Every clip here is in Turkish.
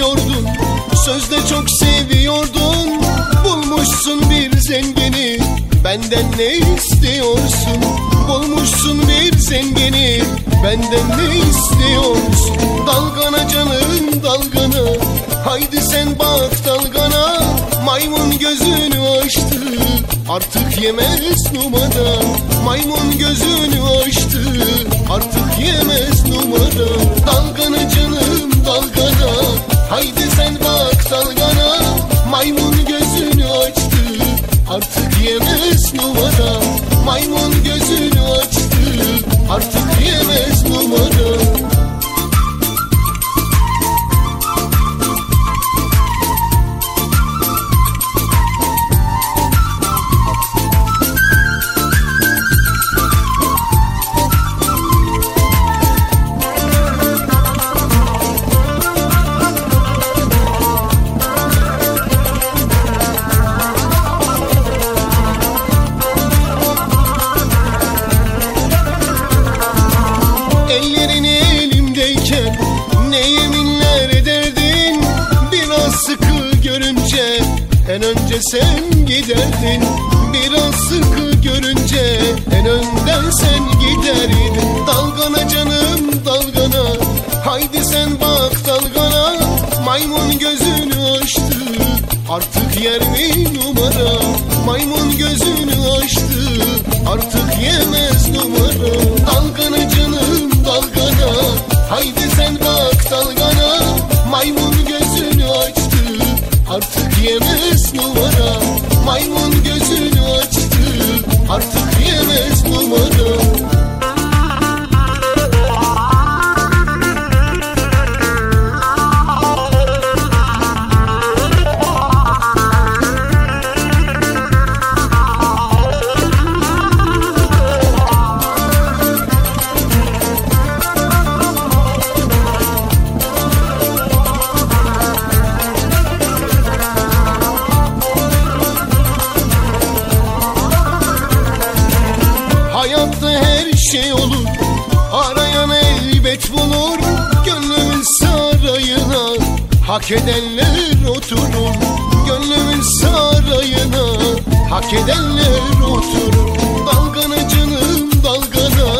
diyordun Sözde çok seviyordun. Bulmuşsun bir zengini. Benden ne istiyorsun? Bulmuşsun bir zengini. Benden ne istiyorsun? Dalgana canım dalgana. Haydi sen bak dalgana. Maymun gözünü açtı. Artık yemez numara. Maymun gözünü açtı. Artık yemez numara en önce sen giderdin Biraz sıkı görünce en önden sen giderdin Dalgana canım dalgana haydi sen bak dalgana. Maymun gözünü açtı artık yer mi numara? Maymun gözünü açtı artık yemez numara. Dalgana canım dalgana Haydi sen Hayatta her şey olur. Arayan elbet bulur. Gönlümün sarayına Hak edenler oturur. Gönlümün sarayına Hak edenler oturur. Dalgana canım dalgana.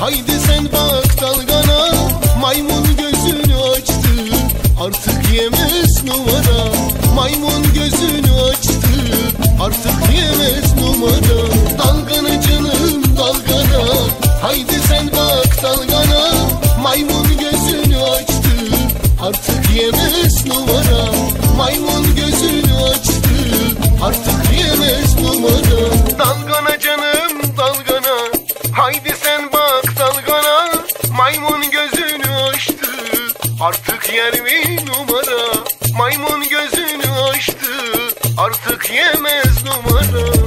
Haydi sen bak dalgana. Maymun gözünü açtı. Artık yemez numara. Maymun gözünü açtı. Artık yemez numara. Dalgana canım dalgana Haydi sen bak dalgana. Maymun gözünü açtı. Artık yemez numara. Maymun gözünü açtı. Artık yemez numara. Dalgana canım dalgana. Haydi sen bak dalgana. Maymun gözünü açtı. Artık yer mi numara? Maymun gözünü açtı. Artık yemez numara